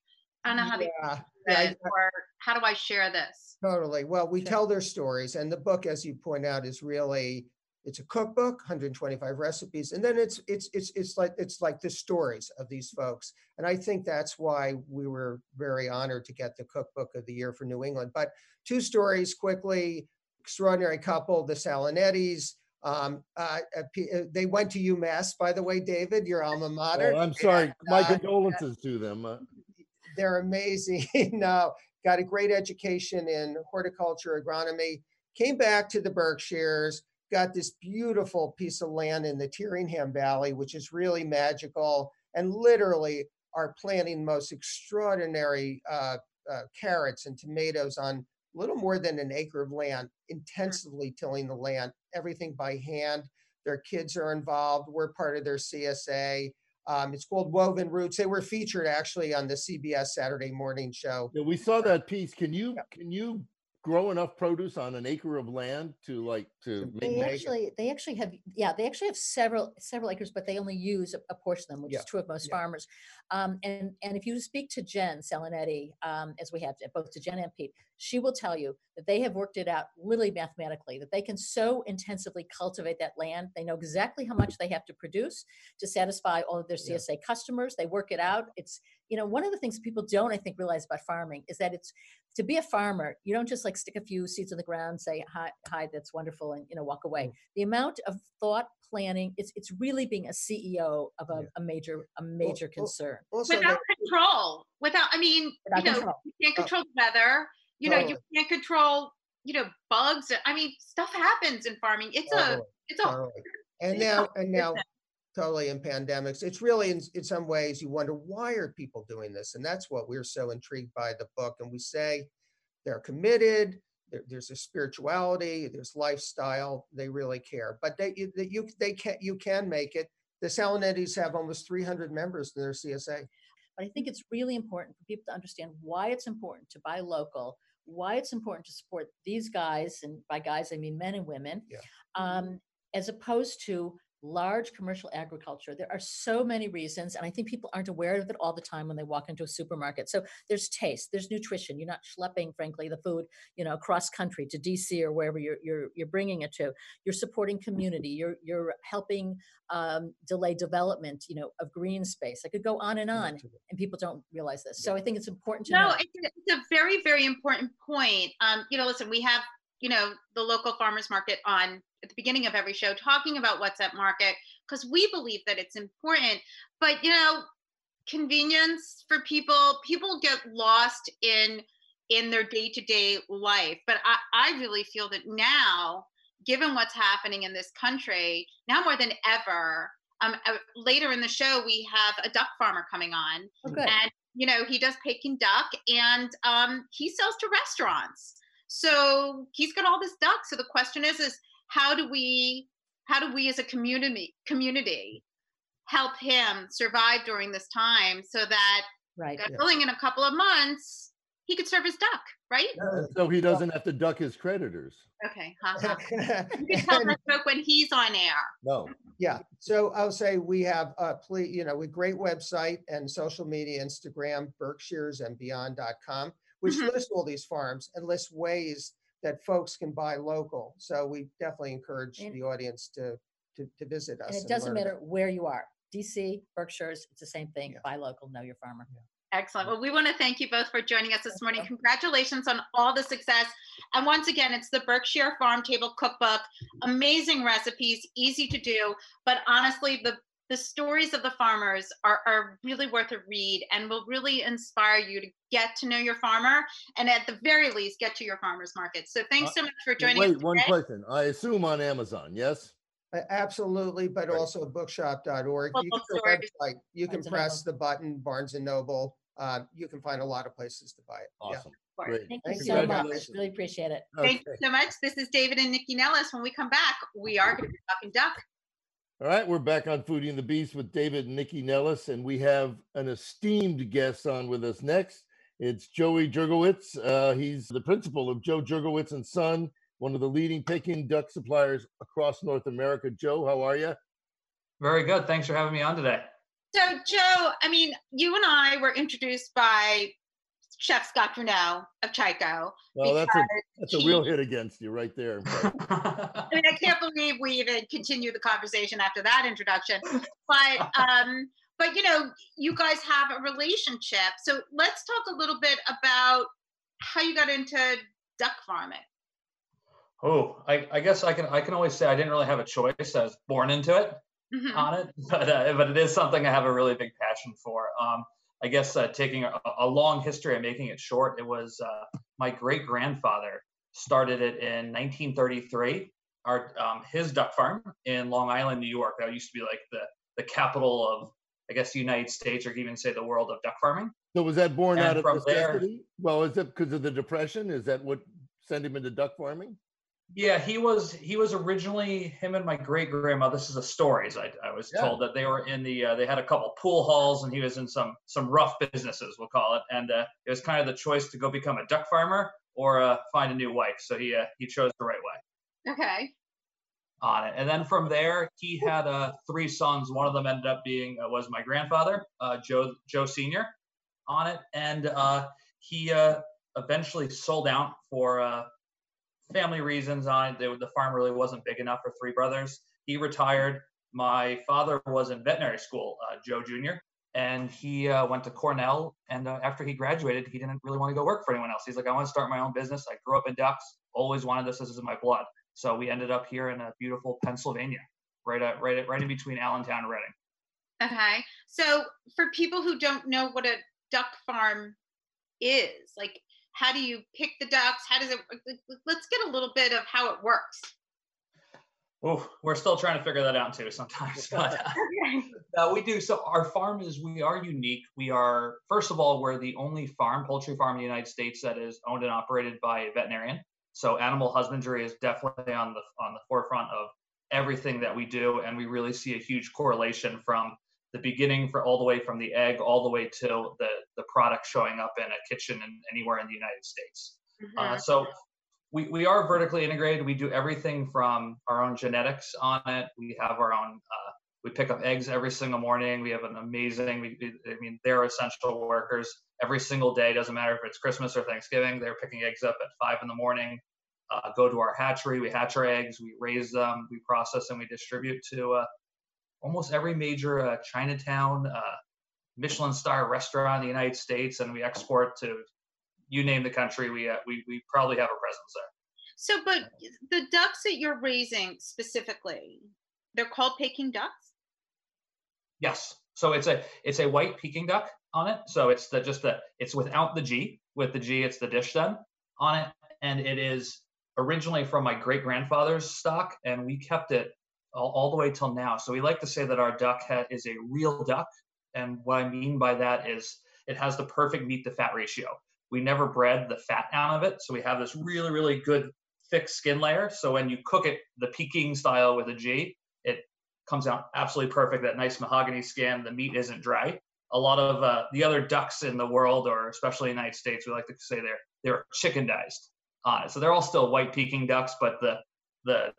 S2: I don't know how
S8: Yeah,
S2: do
S8: yeah,
S2: or how do I share this?
S8: Totally. Well, we tell their stories, and the book, as you point out, is really it's a cookbook, 125 recipes, and then it's it's it's it's like it's like the stories of these folks. And I think that's why we were very honored to get the cookbook of the year for New England. But two stories quickly: extraordinary couple, the Salinettis. Um, uh, uh, uh, they went to UMass, by the way, David, your alma mater.
S1: Oh, I'm sorry. My
S8: uh,
S1: condolences to them.
S8: They're amazing. uh, got a great education in horticulture, agronomy. Came back to the Berkshires, got this beautiful piece of land in the Tyringham Valley, which is really magical, and literally are planting most extraordinary uh, uh, carrots and tomatoes on little more than an acre of land, intensively tilling the land, everything by hand. Their kids are involved. We're part of their CSA. Um, it's called Woven Roots. They were featured actually on the CBS Saturday morning show.
S1: yeah, we saw that piece. Can you can you grow enough produce on an acre of land to like to make?
S7: They
S8: make
S7: actually, they actually have, yeah, they actually have several, several acres, but they only use a, portion of them, which
S8: Yeah,
S7: is true of most
S8: yeah.
S7: farmers. Um, and, and if you speak to Jen Salinetti, um, as we have both to Jen and Pete, she will tell you that they have worked it out literally mathematically, that they can so intensively cultivate that land. They know exactly how much they have to produce to satisfy all of their
S8: Yeah.
S7: CSA customers. They work it out. It's, you know, one of the things people don't, I think, realize about farming is that it's, to be a farmer, you don't just like stick a few seeds in the ground, say hi, hi, that's wonderful, and you know walk away.
S8: Mm.
S7: The amount of thought, planning, it's it's really being a CEO of a,
S8: Yeah.
S7: a major a major
S8: well,
S7: concern.
S8: Also,
S2: Without
S8: they-
S2: control, without, I mean,
S7: Without
S2: you know,
S7: control.
S2: you can't
S8: Oh.
S2: control the weather. You know, you can't control, you know, bugs. Uh, I mean, stuff happens in farming. It's a,
S8: totally,
S2: it's a.
S8: And now, and now, totally in pandemics, it's really in, in some ways you wonder why are people doing this, and that's what we're so intrigued by the book. And we say they're committed. There, there's a spirituality. There's lifestyle. They really care. But they you, that you they can you can make it. The Salinettis have almost 300 members in their CSA.
S7: But I think it's really important for people to understand why it's important to buy local, why it's important to support these guys, and by guys I mean men and women,
S8: Yeah.
S7: um, as opposed to large commercial agriculture. There are so many reasons, and I think people aren't aware of it all the time when they walk into a supermarket. So there's taste, there's nutrition. You're not schlepping, frankly, the food, you know, across country to DC or wherever you're you're you're bringing it to. You're supporting community. You're you're helping um, delay development, you know, of green space. I could go on and on, and people don't realize this. So I think it's important to
S2: no,
S7: know.
S2: it's, a- it's a very, very important point. Um, you know, listen, we have, you know, the local farmers market on at the beginning of every show talking about what's at market because we believe that it's important. But, you know, convenience for people, people get lost in in their day-to-day life. But I, I really feel that now, given what's happening in this country, now more than ever, um, uh, later in the show, we have a duck farmer coming on
S7: Oh,
S2: and you know he does Peking duck and um, he sells to restaurants so he's got all this duck so the question is is how do we how do we as a community community help him survive during this time so that
S7: Right.
S2: God
S8: Yeah.
S2: willing in a couple of months he could serve his duck right
S1: So he doesn't have to duck his creditors.
S2: okay haha. you can tell that joke when he's on air
S1: No.
S8: Yeah, so I'll say we have, a please, you know, a great website and social media, Instagram, Berkshires and beyond.com, which
S2: Mhm.
S8: lists all these farms and lists ways that folks can buy local. So we definitely encourage
S7: And-
S8: the audience to, to, to visit us.
S7: And it doesn't
S8: learn
S7: matter where you are. DC, Berkshires, it's the same thing. Yeah. Buy local, know your farmer. Yeah.
S2: Excellent. Well, we want to thank you both for joining us this morning. Congratulations on all the success. And once again, it's the Berkshire Farm Table Cookbook. Amazing recipes, easy to do. But honestly, the the stories of the farmers are, are really worth a read and will really inspire you to get to know your farmer and at the very least get to your farmers market. So thanks uh, so much for joining
S1: wait,
S2: us.
S1: Wait, one question. I assume on Amazon, yes?
S8: Absolutely, but right. also bookshop.org. You can, website, you can press the button Barnes and Noble. Uh, you can find a lot of places to buy it.
S1: Awesome.
S7: Yeah. Great. Thank you so much. Really appreciate it.
S2: Okay. Thank you so much. This is David and Nycci Nellis. When we come back, we are going to be talking duck.
S1: All right, we're back on Foodie and the Beast with David and Nycci Nellis, and we have an esteemed guest on with us next. It's Joey Jurgielewicz. Uh, he's the principal of Joe Jurgielewicz and Son, one of the leading Peking duck suppliers across North America. Joe, how are you?
S9: Very good. Thanks for having me on today.
S2: So, Joe, I mean, you and I were introduced by Chef Scott Drewno of Chiko.
S1: Well, that's a that's a real hit against you right there.
S2: I mean, I can't believe we even continue the conversation after that introduction. But um, but you know, you guys have a relationship. So let's talk a little bit about how you got into duck farming.
S9: Oh, I, I guess I can I can always say I didn't really have a choice. I was born into it mm-hmm. on it, but uh, but it is something I have a really big passion for. Um, I guess uh, taking a, a, long history and making it short, it was uh, my great grandfather started it in 1933. Our um, his duck farm in Long Island, New York. That used to be like the the capital of, I guess, the United States, or even say the world of duck farming.
S1: So was that born and out of necessity? There, well, is it because of the depression? Is that what sent him into duck farming?
S9: Yeah, he was he was originally him and my great grandma. This is a stories I, I was yeah. told that they were in the uh, they had a couple pool halls and he was in some some rough businesses we'll call it and uh, it was kind of the choice to go become a duck farmer or uh, find a new wife. So he uh, he chose the right way.
S2: Okay.
S9: On it, and then from there he had uh, three sons. One of them ended up being uh, was my grandfather, uh, Joe Joe Senior, on it, and uh, he uh, eventually sold out for uh, family reasons on it. The farm really wasn't big enough for three brothers. He retired. My father was in veterinary school, uh, Joe Jr., and he uh, went to Cornell. And uh, after he graduated, he didn't really want to go work for anyone else. He's like, I want to start my own business. I grew up in ducks, always wanted this. This is in my blood. So we ended up here in a beautiful Pennsylvania, right at, right at, right in between Allentown and Reading.
S2: Okay. So for people who don't know what a duck farm is, like how do you pick the ducks how does it let's get a little bit of how it works
S9: Oh, we're still trying to figure that out too sometimes. But uh, we do. So our farm is we are unique. We are first of all we're the only farm poultry farm in the United States that is owned and operated by a veterinarian. So animal husbandry is definitely on the on the forefront of everything that we do, and we really see a huge correlation from the beginning for all the way from the egg all the way till the the product showing up in a kitchen and anywhere in the United States. Mm-hmm. Uh, so we, we are vertically integrated. We do everything from our own genetics on it. We have our own. Uh, we pick up eggs every single morning. We have an amazing. We, I mean, they're essential workers every single day. Doesn't matter if it's Christmas or Thanksgiving. They're picking eggs up at five in the morning. Uh, go to our hatchery. We hatch our eggs. We raise them. We process and we distribute to uh, almost every major uh, Chinatown, uh, Michelin star restaurant in the United States, and we export to you name the country. We uh, we we probably have a presence there.
S2: So, but the ducks that you're raising specifically, they're called Peking ducks.
S9: Yes. So it's a it's a white Peking duck on it. So it's the just the it's without the G. With the G, it's the dish done on it, and it is originally from my great grandfather's stock, and we kept it all, all, the way till now. So we like to say that our duck head is a real duck. And what I mean by that is it has the perfect meat to fat ratio. We never bred the fat out of it. So we have this really, really good thick skin layer. So when you cook it the Peking style with a G, it comes out absolutely perfect. That nice mahogany skin, the meat isn't dry. A lot of uh, the other ducks in the world, or especially in the United States, we like to say they're they're chickendized on it. So they're all still white Peking ducks, but the the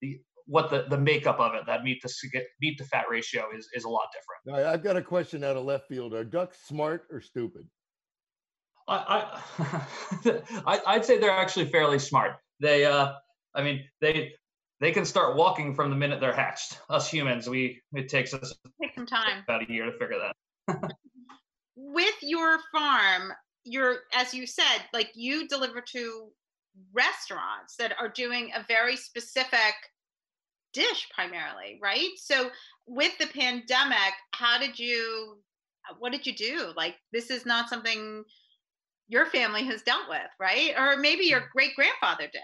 S9: the what the, the makeup of it, that meat to meat to fat ratio is is a lot different.
S1: I've got a question out of left field. Are ducks smart or stupid?
S9: I, I I'd say they're actually fairly smart. They uh I mean they they can start walking from the minute they're hatched. Us humans, we it takes us Take
S2: some time.
S9: About a year to figure that.
S2: With your farm, you're as you said, like you deliver to restaurants that are doing a very specific dish primarily, right? So with the pandemic, how did you uh, what did you do? Like this is not something your family has dealt with, right? Or maybe your mm. great grandfather did.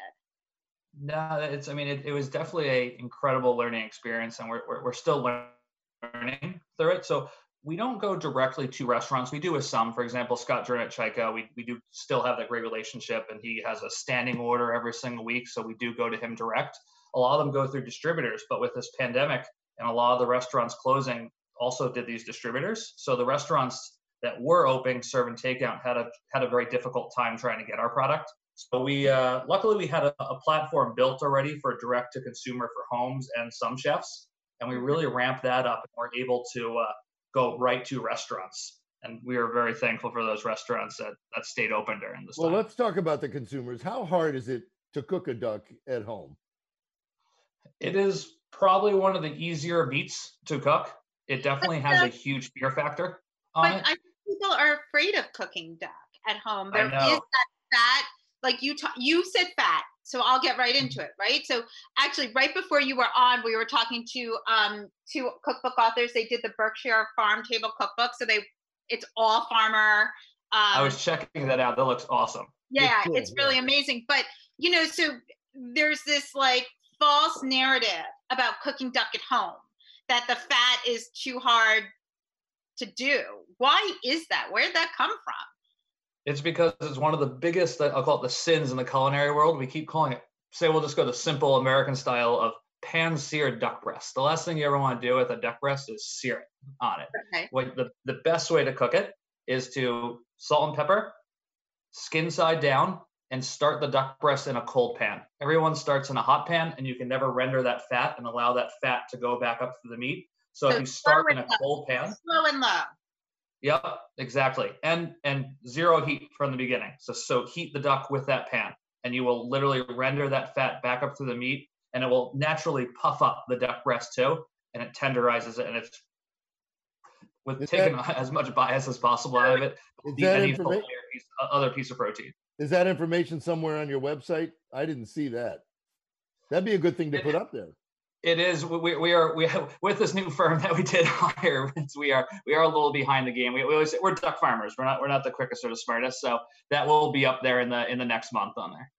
S9: No, it's. I mean, it, it was definitely a incredible learning experience, and we're we're, we're still learning through it. So we don't go directly to restaurants. We do with some. For example, Scott Drewno at Chiko, we we do still have that great relationship, and he has a standing order every single week. So we do go to him direct. A lot of them go through distributors, but with this pandemic and a lot of the restaurants closing, also did these distributors. So the restaurants that were open serving takeout had a had a very difficult time trying to get our product. So we uh, luckily we had a, a, platform built already for direct to consumer for homes and some chefs, and we really ramped that up and we're able to uh, go right to restaurants. And we are very thankful for those restaurants that that stayed open during this.
S1: Well,
S9: time.
S1: let's talk about the consumers. How hard is it to cook a duck at home?
S9: It is probably one of the easier meats to cook. It definitely has a huge fear factor on
S2: but
S9: it.
S2: I think people are afraid of cooking duck at home. There is that fat like you ta- you said fat so i'll get right into it right so actually right before you were on we were talking to um two cookbook authors they did the berkshire farm table cookbook so they it's all farmer
S9: um, i was checking that out that looks awesome
S2: yeah cool, it's really yeah. amazing but you know so there's this like false narrative about cooking duck at home that the fat is too hard to do why is that where did that come from
S9: it's because it's one of the biggest, I'll call it the sins in the culinary world. We keep calling it, say we'll just go the simple American style of pan seared duck breast. The last thing you ever want to do with a duck breast is sear it on it. Okay. What the, the best way to cook it is to salt and pepper, skin side down, and start the duck breast in a cold pan. Everyone starts in a hot pan, and you can never render that fat and allow that fat to go back up to the meat. So, so if you start in a cold pan,
S2: slow and low.
S9: Yep, exactly. And and zero heat from the beginning. So so heat the duck with that pan and you will literally render that fat back up through the meat and it will naturally puff up the duck breast too and it tenderizes it and it's with is taking that, as much bias as possible out of it. Is that informa- other piece of protein.
S1: Is that information somewhere on your website? I didn't see that. That'd be a good thing to put up there.
S9: It is. We, we are we have, with this new firm that we did hire we are we are a little behind the game. We, we always say we're duck farmers. We're not we're not the quickest or the smartest. So that will be up there in the in the next month on there.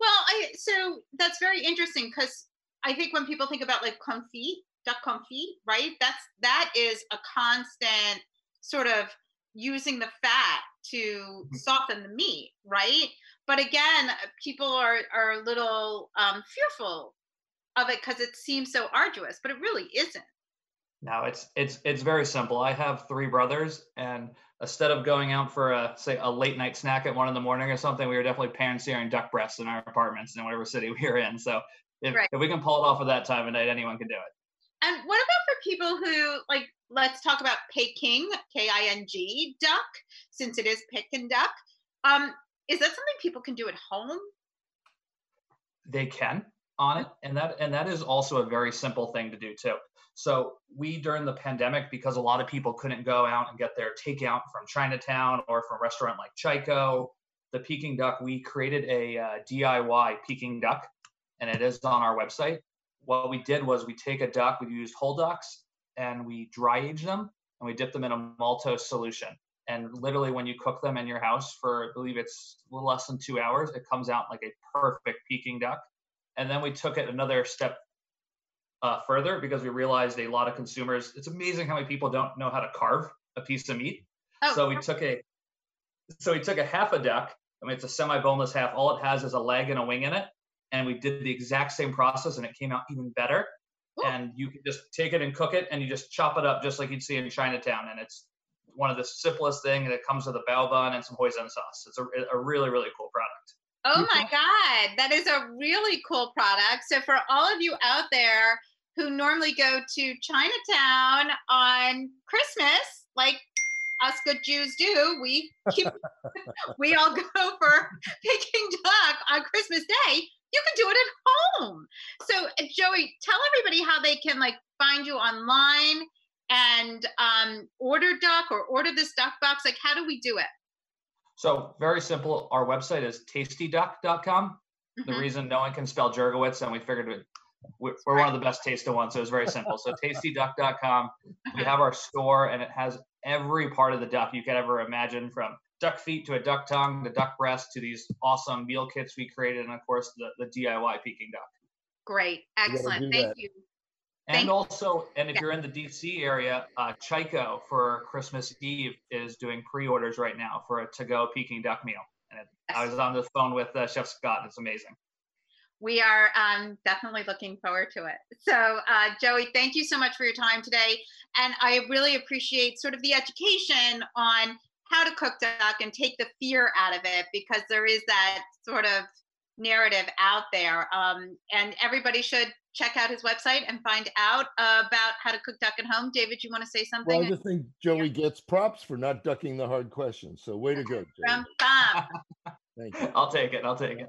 S2: Well i so that's very interesting because i think when people think about like confit duck confit right? That's that is a constant sort of using the fat to mm-hmm. soften the meat right but again people are are a little um, fearful of it because it seems so arduous, but it really isn't.
S9: No, it's it's it's very simple. I have three brothers, and instead of going out for a say a late night snack at one in the morning or something, we were definitely pan searing duck breasts in our apartments in whatever city we were in. So if, right. if we can pull it off at that time of night, anyone can do it.
S2: And what about for people who like? Let's talk about Peking, K-I-N-G, duck, since it is Peking duck. Um, is that something people can do at home?
S9: They can on it and that and that is also a very simple thing to do too so we during the pandemic because a lot of people couldn't go out and get their takeout from chinatown or from a restaurant like chiko the peking duck we created a uh, diy peking duck and it is on our website what we did was we take a duck we used whole ducks and we dry age them and we dip them in a maltose solution and literally when you cook them in your house for i believe it's a little less than two hours it comes out like a perfect peking duck and then we took it another step uh, further because we realized a lot of consumers, it's amazing how many people don't know how to carve a piece of meat. Oh. So we took a, so we took a half a duck. I mean, it's a semi-boneless half. All it has is a leg and a wing in it. And we did the exact same process and it came out even better. Ooh. And you can just take it and cook it and you just chop it up just like you'd see in Chinatown. And it's one of the simplest thing. And it comes with a bao bun and some hoisin sauce. It's a, a really, really cool product.
S2: Oh my God, that is a really cool product. So, for all of you out there who normally go to Chinatown on Christmas, like us good Jews do, we keep, we all go for picking duck on Christmas Day. You can do it at home. So, uh, Joey, tell everybody how they can like find you online and um, order duck or order this duck box? Like, how do we do it?
S9: So very simple. Our website is tastyduck.com. Mm-hmm. The reason no one can spell Jurgielewicz, and we figured it, we're, we're one of the best tasted ones, so it's very simple. So tastyduck.com. We have our store, and it has every part of the duck you could ever imagine, from duck feet to a duck tongue, the duck breast to these awesome meal kits we created, and of course the, the DIY Peking duck.
S2: Great, excellent, thank that. you.
S9: And Thank also, and if yeah. you're in the DC area, uh, Chiko for Christmas Eve is doing pre-orders right now for a to-go Peking duck meal. And it, yes. I was on the phone with uh, Chef Scott. It's amazing.
S2: We are um, definitely looking forward to it. So, uh, Joey, thank you so much for your time today. And I really appreciate sort of the education on how to cook duck and take the fear out of it because there is that sort of narrative out there. Um, and everybody should check out his website and find out about how to cook duck at home. David, you want to say something?
S1: Well, I just think Joey yeah. gets props for not ducking the hard questions. So way to go.
S2: From Bob.
S9: Thank you. I'll take it. I'll take it.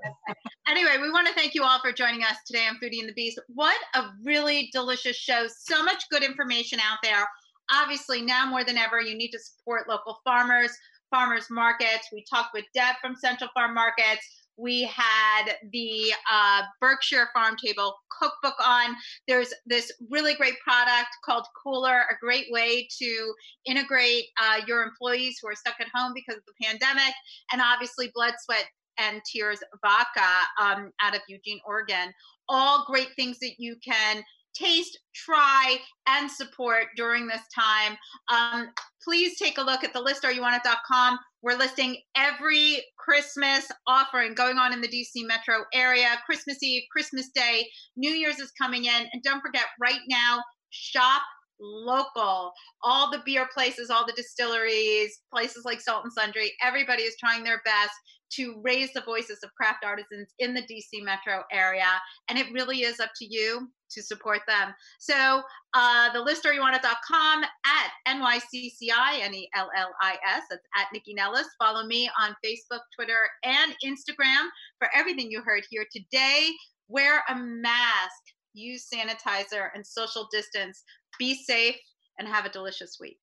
S2: Anyway, we want to thank you all for joining us today on Foodie and the Beast. What a really delicious show. So much good information out there. Obviously, now more than ever, you need to support local farmers, farmers markets. We talked with Deb from Central Farm Markets we had the uh, Berkshire Farm Table cookbook on. There's this really great product called Cooler, a great way to integrate uh, your employees who are stuck at home because of the pandemic, and obviously Blood, Sweat, and Tears Vodka um, out of Eugene, Oregon. All great things that you can taste, try, and support during this time. Um, please take a look at the list. listareyouonit.com. We're listing every Christmas offering going on in the DC metro area, Christmas Eve, Christmas Day, New Year's is coming in. And don't forget, right now, shop local. All the beer places, all the distilleries, places like Salt and Sundry, everybody is trying their best to raise the voices of craft artisans in the DC metro area. And it really is up to you to support them. So uh, the listareyouonit.com at NYCCI, N-E-L-L-I-S, that's at Nycci Nellis. Follow me on Facebook, Twitter, and Instagram for everything you heard here today. Wear a mask, use sanitizer, and social distance. Be safe and have a delicious week.